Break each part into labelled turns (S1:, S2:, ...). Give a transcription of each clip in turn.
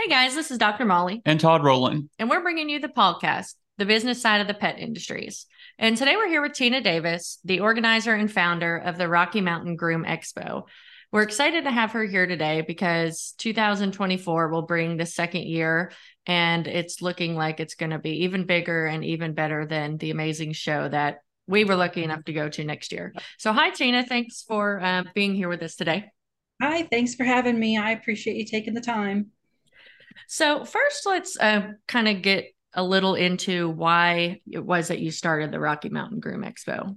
S1: Hey guys, this is Dr. Molly,
S2: and Todd Rowland.
S1: and we're bringing you the podcast, The Business Side of the Pet Industries. And today we're here with Tina Davis, the organizer and founder of the Rocky Mountain Groom Expo. We're excited to have her here today because 2024 will bring the second year, and it's looking like it's going to be even bigger and even better than the amazing show that we were lucky enough to go to next year. So, hi, Tina. Thanks for uh, being here with us today.
S3: Hi, thanks for having me. I appreciate you taking the time.
S1: So, first, let's uh, kind of get a little into why it was that you started the Rocky Mountain Groom Expo.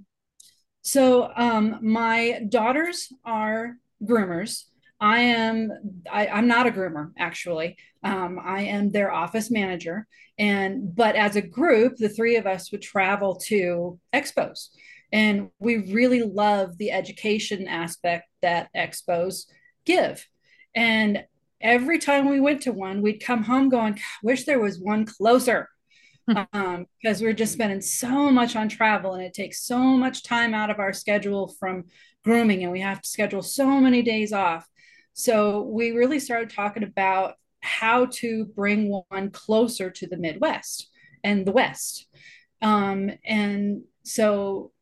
S3: So, um, my daughters are groomers. I am I, I'm not a groomer actually. Um, I am their office manager, and but as a group, the three of us would travel to expos, and we really love the education aspect that expos give. And every time we went to one, we'd come home going, "Wish there was one closer." um, because we're just spending so much on travel and it takes so much time out of our schedule from grooming and we have to schedule so many days off. So we really started talking about how to bring one closer to the Midwest and the West. Um, and so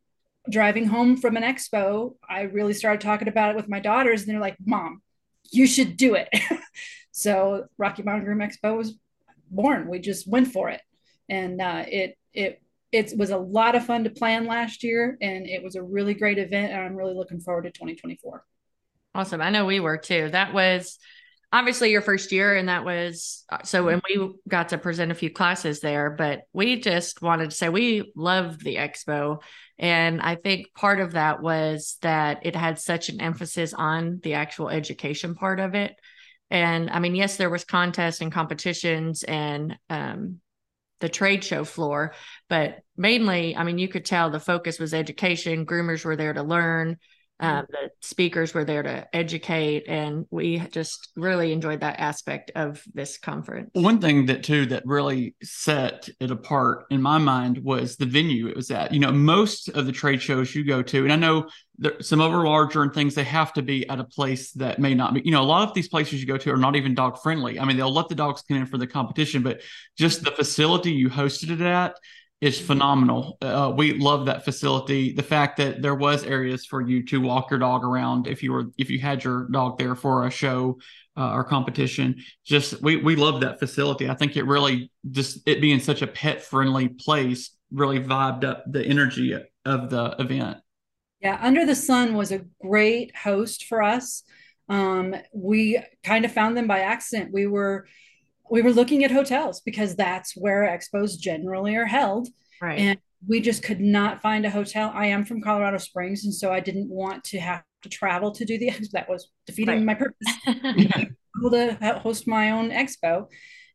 S3: driving home from an expo, I really started talking about it with my daughters, and they're like, Mom, you should do it. so Rocky Mountain Groom Expo was born. We just went for it and uh, it it it was a lot of fun to plan last year, and it was a really great event. And I'm really looking forward to 2024.
S1: Awesome. I know we were too. That was obviously your first year, and that was uh, so. And we got to present a few classes there, but we just wanted to say we loved the expo. And I think part of that was that it had such an emphasis on the actual education part of it. And I mean, yes, there was contests and competitions and um, the trade show floor but mainly i mean you could tell the focus was education groomers were there to learn um, the speakers were there to educate and we just really enjoyed that aspect of this conference.
S2: One thing that too that really set it apart in my mind was the venue it was at. You know most of the trade shows you go to and i know there, some of are larger and things they have to be at a place that may not be you know a lot of these places you go to are not even dog friendly. I mean they'll let the dogs come in for the competition but just the facility you hosted it at is phenomenal. Uh, we love that facility. The fact that there was areas for you to walk your dog around if you were if you had your dog there for a show uh, or competition. Just we we love that facility. I think it really just it being such a pet friendly place really vibed up the energy of the event.
S3: Yeah, Under the Sun was a great host for us. Um, we kind of found them by accident. We were we were looking at hotels because that's where expos generally are held.
S1: right
S3: And we just could not find a hotel. I am from Colorado Springs, and so I didn't want to have to travel to do the expo. That was defeating
S1: Right.
S3: my purpose. able to host my own expo,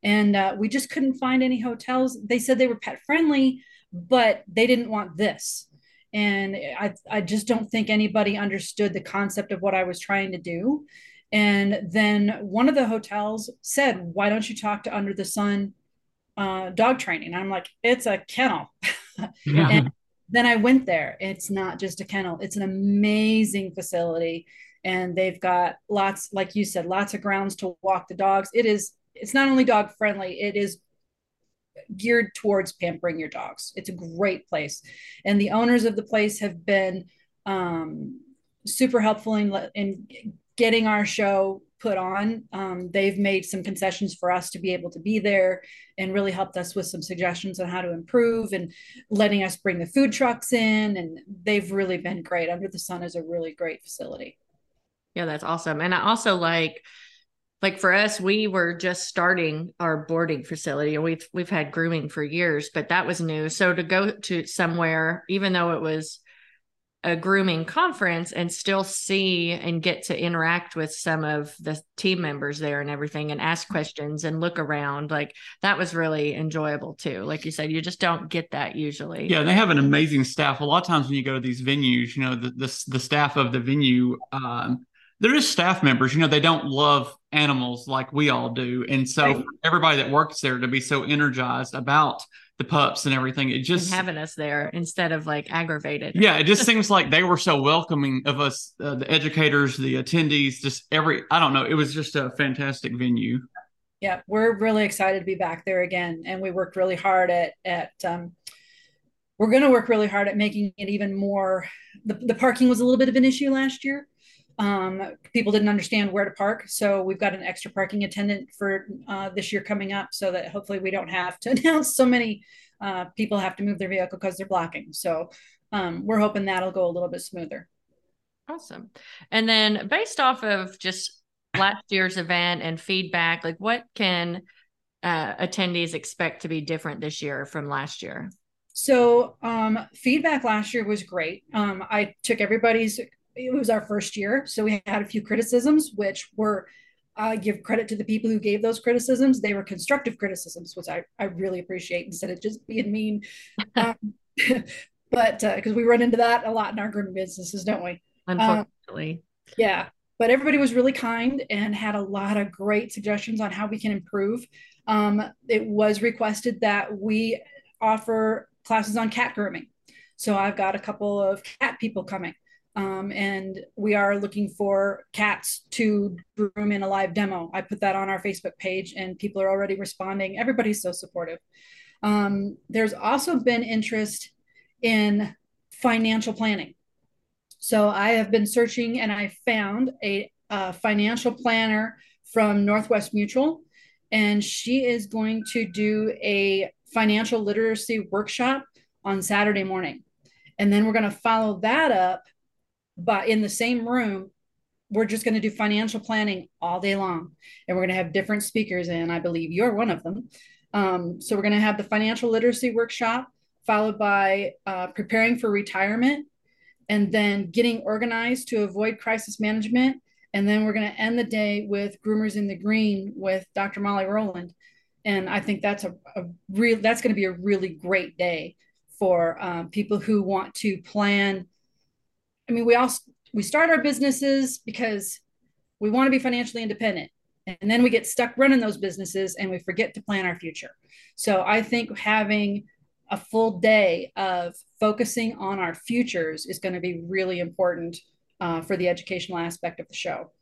S3: and uh, we just couldn't find any hotels. They said they were pet friendly, but they didn't want this. And I, I just don't think anybody understood the concept of what I was trying to do. And then one of the hotels said, Why don't you talk to Under the Sun uh, dog training? And I'm like, It's a kennel.
S1: Yeah.
S3: And then I went there. It's not just a kennel, it's an amazing facility. And they've got lots, like you said, lots of grounds to walk the dogs. It is, it's not only dog friendly, it is geared towards pampering your dogs. It's a great place. And the owners of the place have been um, super helpful in, in getting our show put on. Um, they've made some concessions for us to be able to be there and really helped us with some suggestions on how to improve and letting us bring the food trucks in. And they've really been great. Under the Sun is a really great facility.
S1: yeah that's awesome and i also like like for us we were just starting our boarding facility and we've we've had grooming for years but that was new so to go to somewhere even though it was a grooming conference and still see and get to interact with some of the team members there and everything and ask questions and look around like that was really enjoyable too like you said you just don't get that usually
S2: Yeah, they have an amazing staff. A lot of times when you go to these venues, you know, the the, the staff of the venue, um, they're just staff members. You know, they don't love animals like we all do, and so
S3: Right.
S2: everybody that works there to be so energized about the pups and everything, it
S1: and
S2: just
S1: having us there instead of like aggravated
S2: yeah, it just seems like they were so welcoming of us, uh, the educators, the attendees, just every. I don't know. It was just a fantastic venue.
S3: Yeah, we're really excited to be back there again, and we worked really hard at at. Um, we're going to work really hard at making it even more. The, the parking was a little bit of an issue last year. Um, people didn't understand where to park, so we've got an extra parking attendant for uh, this year coming up, so that hopefully we don't have to announce so many uh, people have to move their vehicle because they're blocking. So um, we're hoping that'll go a little bit smoother.
S1: Awesome. And then based off of just last year's event and feedback, like what can uh, attendees expect to be different this year from last year?
S3: So um, feedback last year was great. Um, I took everybody's. It was our first year, so we had a few criticisms, which were I give credit to the people who gave those criticisms. They were constructive criticisms, which I, I really appreciate instead of just being mean. Um, but because uh, we run into that a lot in our grooming businesses, don't we?
S1: Unfortunately.
S3: Um, yeah. But everybody was really kind and had a lot of great suggestions on how we can improve. Um, it was requested that we offer classes on cat grooming. So I've got a couple of cat people coming. Um, and we are looking for cats to groom in a live demo. I put that on our Facebook page, and people are already responding. Everybody's so supportive. Um, there's also been interest in financial planning. So I have been searching, and I found a, a financial planner from Northwest Mutual, and she is going to do a financial literacy workshop on Saturday morning. And then we're going to follow that up but in the same room we're just going to do financial planning all day long and we're going to have different speakers and i believe you're one of them. Um, so we're going to have the financial literacy workshop followed by uh, preparing for retirement and then getting organized to avoid crisis management and then we're going to end the day with groomers in the green with dr molly rowland. And i think that's a, a real that's going to be a really great day for um, people who want to plan I mean, we all we start our businesses because we want to be financially independent. And then we get stuck running those businesses and we forget to plan our future. So I think having a full day of focusing on our futures is going to be really important uh, for the educational aspect of the show.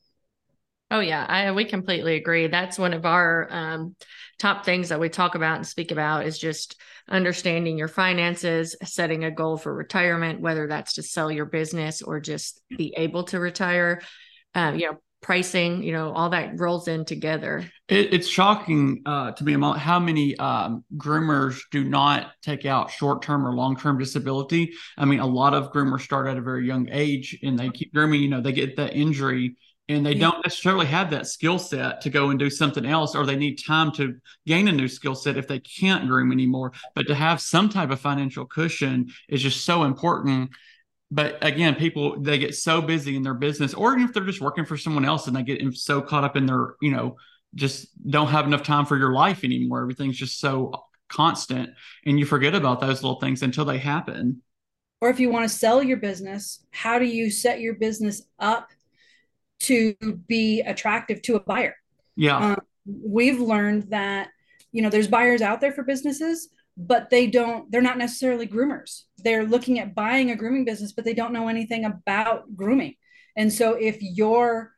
S1: Oh yeah, I we completely agree. That's one of our um, top things that we talk about and speak about is just understanding your finances, setting a goal for retirement, whether that's to sell your business or just be able to retire. Um, you know, pricing, you know, all that rolls in together.
S2: It, it's shocking uh, to me how many um, groomers do not take out short term or long term disability. I mean, a lot of groomers start at a very young age and they keep grooming. You know, they get that injury and they don't necessarily have that skill set to go and do something else or they need time to gain a new skill set if they can't groom anymore. But to have some type of financial cushion is just so important. But again people they get so busy in their business or even if they're just working for someone else and they get so caught up in their you know just don't have enough time for your life anymore. Everything's just so constant and you forget about those little things until they happen.
S3: Or if you want to sell your business how do you set your business up to be attractive to a buyer.
S2: Yeah. Um,
S3: we've learned that, you know, there's buyers out there for businesses, but they don't, they're not necessarily groomers. They're looking at buying a grooming business, but they don't know anything about grooming. And so if you're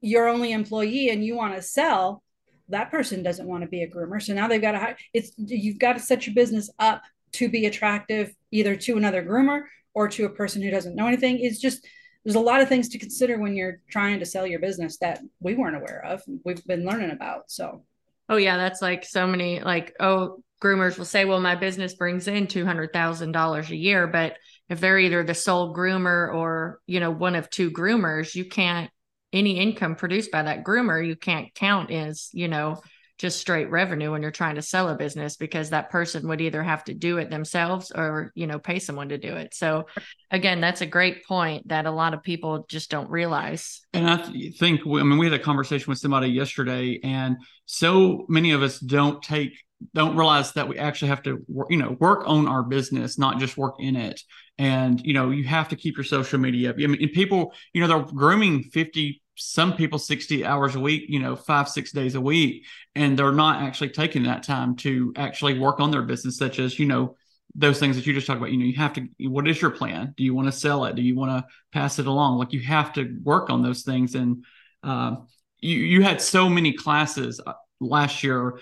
S3: your only employee and you want to sell, that person doesn't want to be a groomer. So now they've got to hire, it's, you've got to set your business up to be attractive either to another groomer or to a person who doesn't know anything. It's just, there's a lot of things to consider when you're trying to sell your business that we weren't aware of we've been learning about so.
S1: Oh yeah that's like so many like oh groomers will say well my business brings in $200000 a year but if they're either the sole groomer or you know one of two groomers you can't any income produced by that groomer you can't count as you know just straight revenue when you're trying to sell a business because that person would either have to do it themselves or you know pay someone to do it. So again that's a great point that a lot of people just don't realize.
S2: And i th- think i mean we had a conversation with somebody yesterday and so many of us don't take don't realize that we actually have to you know work on our business not just work in it. And you know you have to keep your social media up. I mean people you know they're grooming 50 some people 60 hours a week, you know, five, six days a week, and they're not actually taking that time to actually work on their business, such as, you know, those things that you just talked about. You know, you have to, what is your plan? Do you want to sell it? Do you want to pass it along? Like you have to work on those things. And uh, you, you had so many classes last year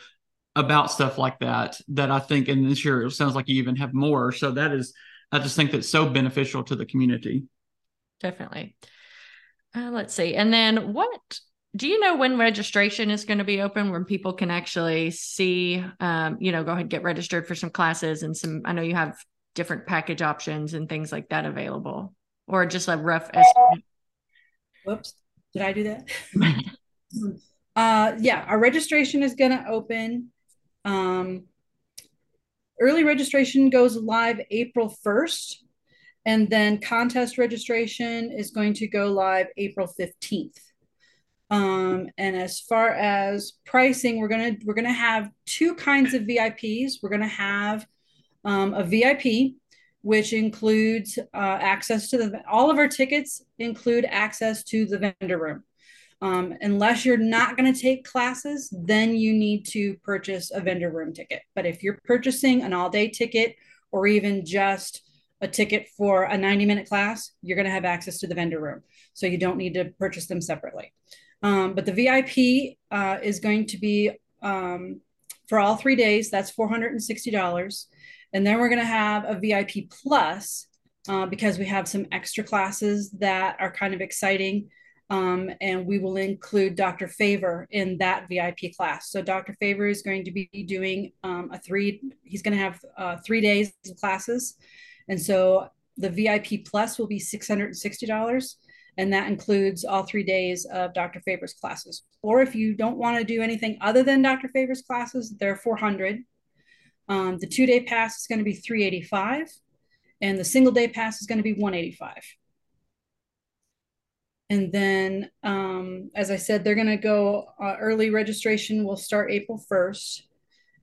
S2: about stuff like that that I think in this year it sounds like you even have more. So that is I just think that's so beneficial to the community.
S1: Definitely. Uh, let's see. And then what do you know when registration is going to be open when people can actually see um, you know go ahead and get registered for some classes and some i know you have different package options and things like that available or just a rough estimate?
S3: Whoops did i do that? Uh yeah our registration is going to open um early registration goes live april 1st and then contest registration is going to go live april 15th um, and as far as pricing, we're gonna we're gonna have two kinds of VIPs. We're gonna have um, a VIP, which includes uh, access to the all of our tickets include access to the vendor room. Um, unless you're not going to take classes, then you need to purchase a vendor room ticket. But if you're purchasing an all day ticket or even just a ticket for a 90 minute class, you're going to have access to the vendor room. So you don't need to purchase them separately. Um, but the VIP uh, is going to be um, for all three days. That's four hundred and sixty dollars, and then we're going to have a VIP plus uh, because we have some extra classes that are kind of exciting. Um, and we will include Dr. Favor in that VIP class. So Dr. Favor is going to be doing um, a three. He's going to have uh, three days of classes, and so the VIP plus will be six hundred and sixty dollars and that includes all three days of Dr. Faber's classes. Or if you don't want to do anything other than Dr. Faber's classes, they're 400. Um, the two day pass is going to be 385, and the single day pass is going to be 185. And then, um, as I said, they're going to go uh, early registration will start April 1st.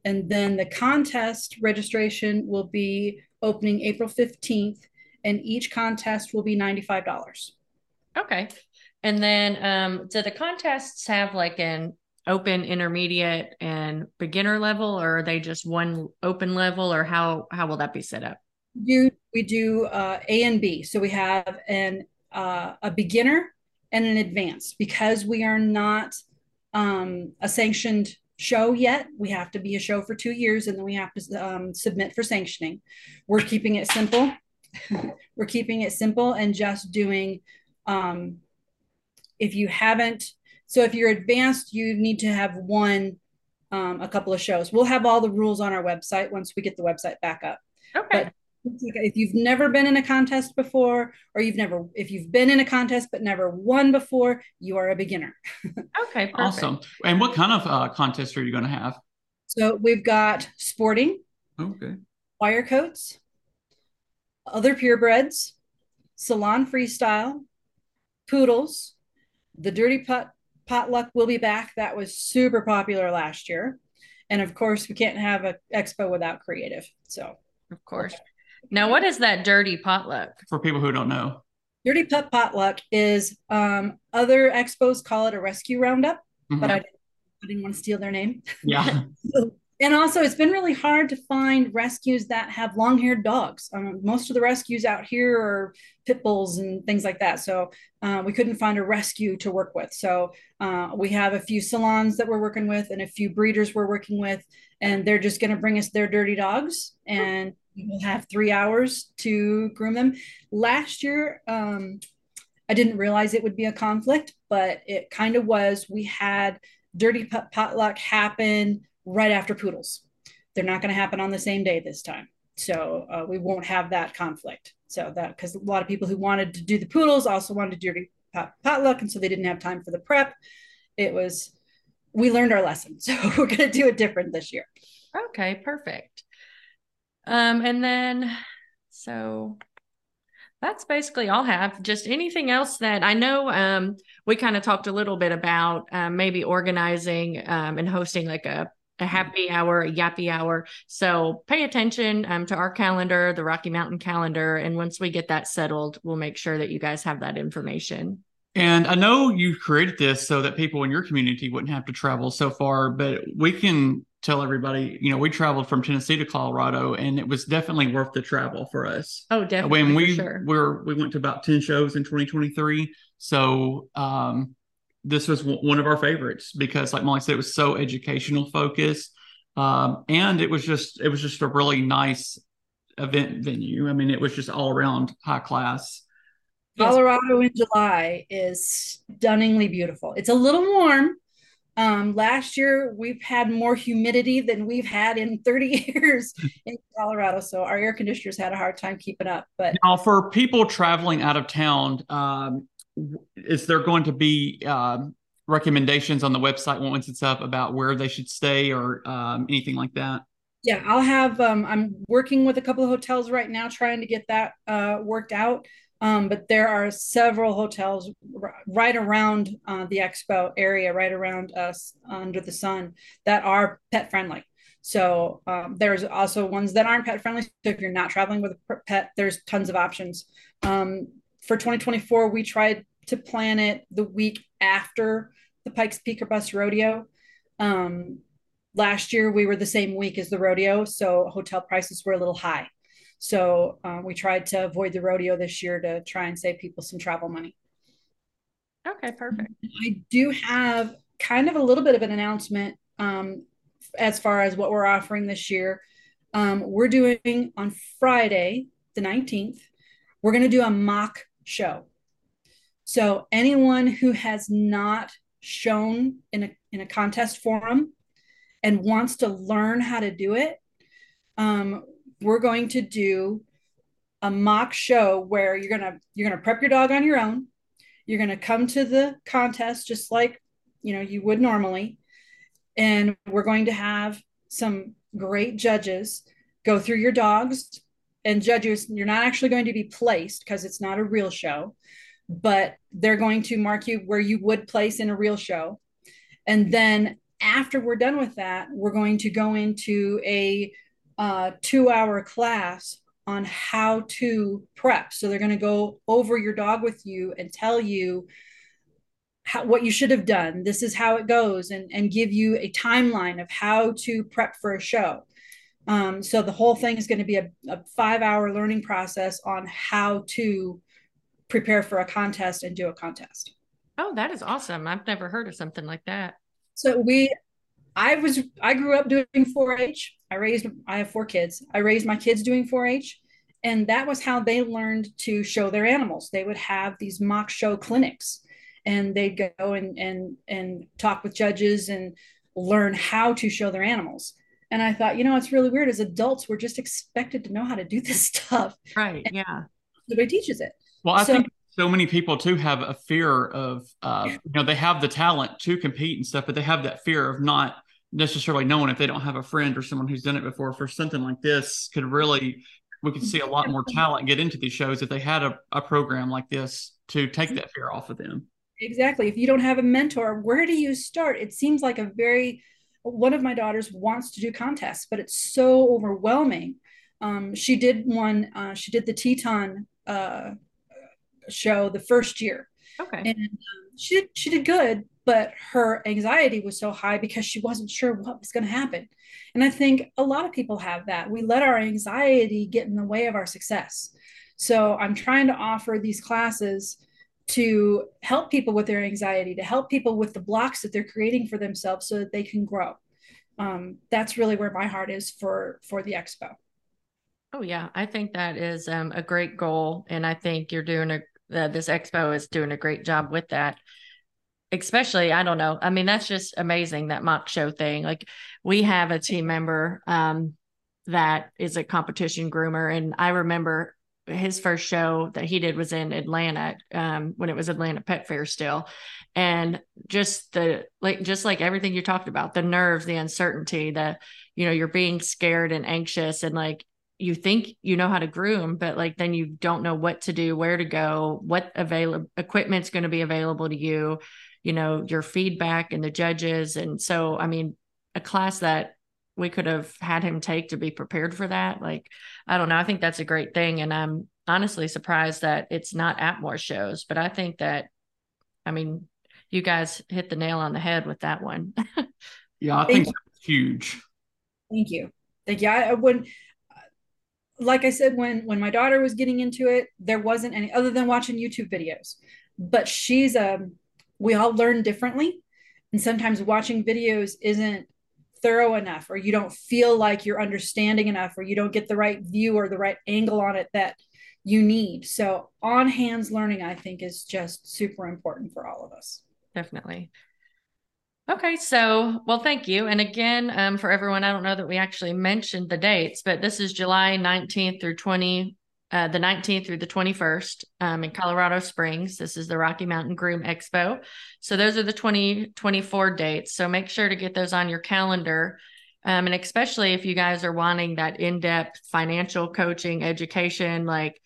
S3: And then the contest registration will be opening April 15th, and each contest will be $95.
S1: Okay. And then um do the contests have like an open, intermediate, and beginner level, or are they just one open level, or how how will that be set up?
S3: Do we do uh, A and B? So we have an uh, a beginner and an advanced because we are not um, a sanctioned show yet. We have to be a show for two years, and then we have to um, submit for sanctioning. We're keeping it simple. We're keeping it simple and just doing um, if you haven't, so if you're advanced, you need to have won um, a couple of shows. We'll have all the rules on our website once we get the website back up.
S1: Okay.
S3: But if you've never been in a contest before, or you've never, if you've been in a contest but never won before, you are a beginner.
S1: okay. Perfect.
S2: Awesome. And what kind of uh, contest are you going to have?
S3: So we've got sporting.
S2: Okay.
S3: Wire coats, other purebreds, salon freestyle, poodles. The dirty pot potluck will be back. That was super popular last year. And of course, we can't have an expo without creative. So,
S1: of course. Now, what is that dirty potluck?
S2: For people who don't know,
S3: dirty putt potluck is um, other expos call it a rescue roundup, mm-hmm. but I didn't, I didn't want to steal their name.
S2: Yeah.
S3: so and also it's been really hard to find rescues that have long-haired dogs um, most of the rescues out here are pit bulls and things like that so uh, we couldn't find a rescue to work with so uh, we have a few salons that we're working with and a few breeders we're working with and they're just going to bring us their dirty dogs and we'll have three hours to groom them last year um, i didn't realize it would be a conflict but it kind of was we had dirty potluck happen right after poodles. They're not going to happen on the same day this time. So uh, we won't have that conflict. So that because a lot of people who wanted to do the poodles also wanted to do pot, potluck, and so they didn't have time for the prep. It was we learned our lesson, so we're going to do it different this year.
S1: Okay, perfect. Um, and then so that's basically all I have. Just anything else that I know um, we kind of talked a little bit about um, maybe organizing um, and hosting like a a happy hour, a yappy hour. So pay attention um, to our calendar, the Rocky Mountain calendar. And once we get that settled, we'll make sure that you guys have that information.
S2: And I know you created this so that people in your community wouldn't have to travel so far, but we can tell everybody, you know, we traveled from Tennessee to Colorado and it was definitely worth the travel for us.
S1: Oh, definitely.
S2: When we sure. were, we went to about 10 shows in 2023. So, um, this was w- one of our favorites because, like Molly said, it was so educational focused, um, and it was just it was just a really nice event venue. I mean, it was just all around high class.
S3: Colorado in July is stunningly beautiful. It's a little warm. Um, last year, we've had more humidity than we've had in 30 years in Colorado. So our air conditioners had a hard time keeping up. But
S2: now, for people traveling out of town, um, is there going to be uh, recommendations on the website once it's up about where they should stay or um, anything like that?
S3: Yeah, I'll have. Um, I'm working with a couple of hotels right now, trying to get that uh, worked out. Um, but there are several hotels r- right around uh, the expo area, right around us under the sun, that are pet friendly. So um, there's also ones that aren't pet friendly. So if you're not traveling with a pet, there's tons of options. Um, for 2024, we tried to plan it the week after the Pikes Peak or Bust Rodeo. Um, last year, we were the same week as the rodeo, so hotel prices were a little high. So uh, we tried to avoid the rodeo this year to try and save people some travel money.
S1: Okay, perfect.
S3: I do have kind of a little bit of an announcement um, as far as what we're offering this year. Um, we're doing on Friday, the 19th, we're going to do a mock show. So anyone who has not shown in a, in a contest forum and wants to learn how to do it, um, we're going to do a mock show where you're gonna you're gonna prep your dog on your own. You're gonna come to the contest just like you know you would normally, and we're going to have some great judges go through your dogs and judges. You're not actually going to be placed because it's not a real show, but they're going to mark you where you would place in a real show, and then after we're done with that, we're going to go into a uh, two hour class on how to prep. So they're going to go over your dog with you and tell you how, what you should have done. This is how it goes, and, and give you a timeline of how to prep for a show. Um, so the whole thing is going to be a, a five hour learning process on how to prepare for a contest and do a contest.
S1: Oh, that is awesome. I've never heard of something like that.
S3: So we I was I grew up doing 4-H. I raised I have four kids. I raised my kids doing 4-H and that was how they learned to show their animals. They would have these mock show clinics and they'd go and and and talk with judges and learn how to show their animals. And I thought, you know, it's really weird. As adults, we're just expected to know how to do this stuff.
S1: Right. And yeah.
S3: Nobody teaches it.
S2: Well, I so, think so many people too have a fear of, uh, you know, they have the talent to compete and stuff, but they have that fear of not necessarily knowing if they don't have a friend or someone who's done it before for something like this could really we could see a lot more talent get into these shows if they had a, a program like this to take that fear off of them.
S3: Exactly. If you don't have a mentor where do you start? It seems like a very one of my daughters wants to do contests but it's so overwhelming. Um, she did one uh, she did the teton uh, show the first year.
S1: Okay.
S3: And um, she did she did good but her anxiety was so high because she wasn't sure what was going to happen. And I think a lot of people have that. We let our anxiety get in the way of our success. So I'm trying to offer these classes to help people with their anxiety, to help people with the blocks that they're creating for themselves so that they can grow. Um, that's really where my heart is for for the expo.
S1: Oh yeah, I think that is um, a great goal, and I think you're doing a uh, this expo is doing a great job with that especially i don't know. I mean that's just amazing that mock show thing. Like we have a team member um that is a competition groomer and i remember his first show that he did was in atlanta um when it was atlanta pet fair still. And just the like just like everything you talked about the nerves the uncertainty the you know you're being scared and anxious and like you think you know how to groom but like then you don't know what to do where to go what available equipment's going to be available to you you know your feedback and the judges. And so i mean a class that we could have had him take to be prepared for that like i don't know. I think that's a great thing. And i'm honestly surprised that it's not at more shows but i think that i mean you guys hit the nail on the head with that one.
S2: Yeah i think it's huge.
S3: Thank you. Thank you. I wouldn't like i said when when my daughter was getting into it there wasn't any other than watching youtube videos. But she's a um, we all learn differently. And sometimes watching videos isn't thorough enough, or you don't feel like you're understanding enough, or you don't get the right view or the right angle on it that you need. So, on hands learning, I think, is just super important for all of us.
S1: Definitely. Okay, so well, thank you. And again, um, for everyone, I don't know that we actually mentioned the dates, but this is July 19th through 20, uh, the 19th through the 21st um, in Colorado Springs. This is the Rocky Mountain Groom Expo. So those are the 2024 dates. So make sure to get those on your calendar. Um, and especially if you guys are wanting that in depth financial coaching education, like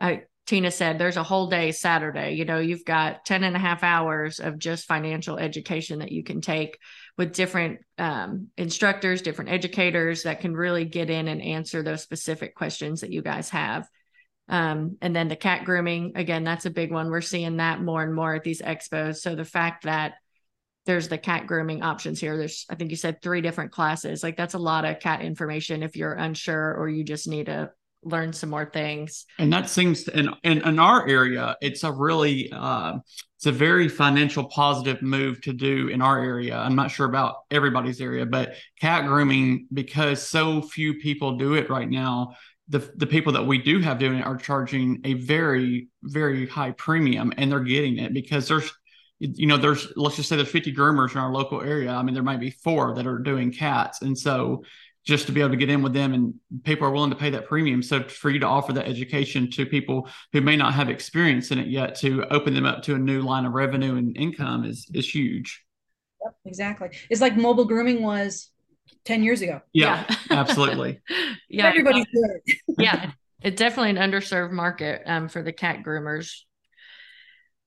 S1: I, Tina said, there's a whole day Saturday. You know, you've got 10 and a half hours of just financial education that you can take with different um, instructors, different educators that can really get in and answer those specific questions that you guys have. Um, and then the cat grooming, again, that's a big one. We're seeing that more and more at these expos. So the fact that there's the cat grooming options here, there's, I think you said three different classes. Like that's a lot of cat information if you're unsure or you just need to learn some more things.
S2: And that seems in in, in our area, it's a really uh, it's a very financial positive move to do in our area. I'm not sure about everybody's area, but cat grooming because so few people do it right now. The, the people that we do have doing it are charging a very very high premium and they're getting it because there's you know there's let's just say there's 50 groomers in our local area. I mean there might be four that are doing cats. And so just to be able to get in with them and people are willing to pay that premium. So for you to offer that education to people who may not have experience in it yet to open them up to a new line of revenue and income is is huge.
S3: Yep, exactly. It's like mobile grooming was 10 years ago
S2: yeah, yeah. absolutely
S3: yeah everybody's good
S1: yeah it's definitely an underserved market um, for the cat groomers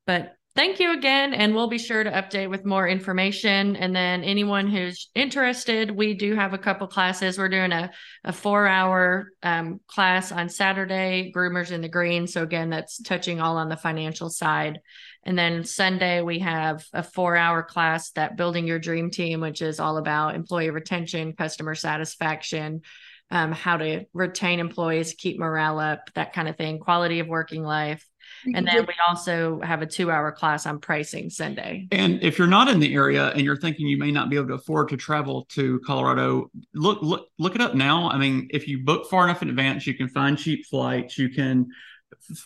S1: but thank you again. And we'll be sure to update with more information. And then anyone who's interested, we do have a couple classes. We're doing a, a four hour um, class on Saturday, Groomers in the Green. So, again, that's touching all on the financial side. And then Sunday, we have a four hour class that building your dream team, which is all about employee retention, customer satisfaction. Um, how to retain employees, keep morale up, that kind of thing, quality of working life, and then we also have a two hour class on pricing Sunday.
S2: And if you're not in the area and you're thinking you may not be able to afford to travel to Colorado, look look look it up now. I mean, if you book far enough in advance, you can find cheap flights. You can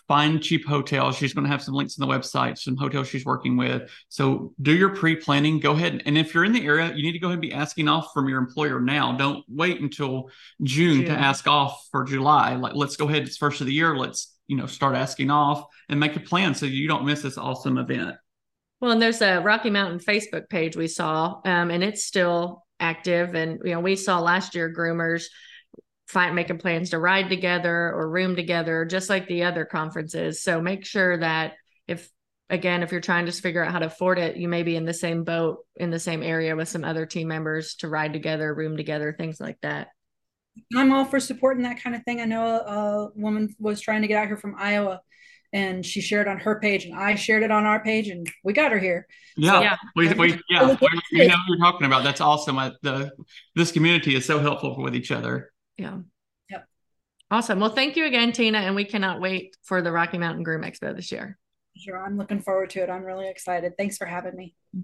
S2: find cheap hotels. She's going to have some links in the website, some hotels she's working with. So do your pre planning. Go ahead. And if you're in the area, you need to go ahead and be asking off from your employer now. Don't wait until June, June. to ask off for July. Like, let's go ahead. It's first of the year. Let's, you know, start asking off and make a plan so you don't miss this awesome event.
S1: Well, and there's a Rocky Mountain Facebook page we saw, um, and it's still active. And, you know, we saw last year groomers find making plans to ride together or room together, just like the other conferences. So make sure that if again, if you're trying to figure out how to afford it, you may be in the same boat in the same area with some other team members to ride together, room together, things like that.
S3: I'm all for supporting that kind of thing. I know a, a woman was trying to get out here from Iowa and she shared on her page and I shared it on our page and we got her here.
S2: Yeah. So, yeah. We, we, yeah. we, we know what you're talking about. That's awesome. I, the, this community is so helpful with each other.
S1: Yeah. Yep. Awesome. Well, thank you again, Tina. And we cannot wait for the Rocky Mountain Groom Expo this year.
S3: Sure. I'm looking forward to it. I'm really excited. Thanks for having me.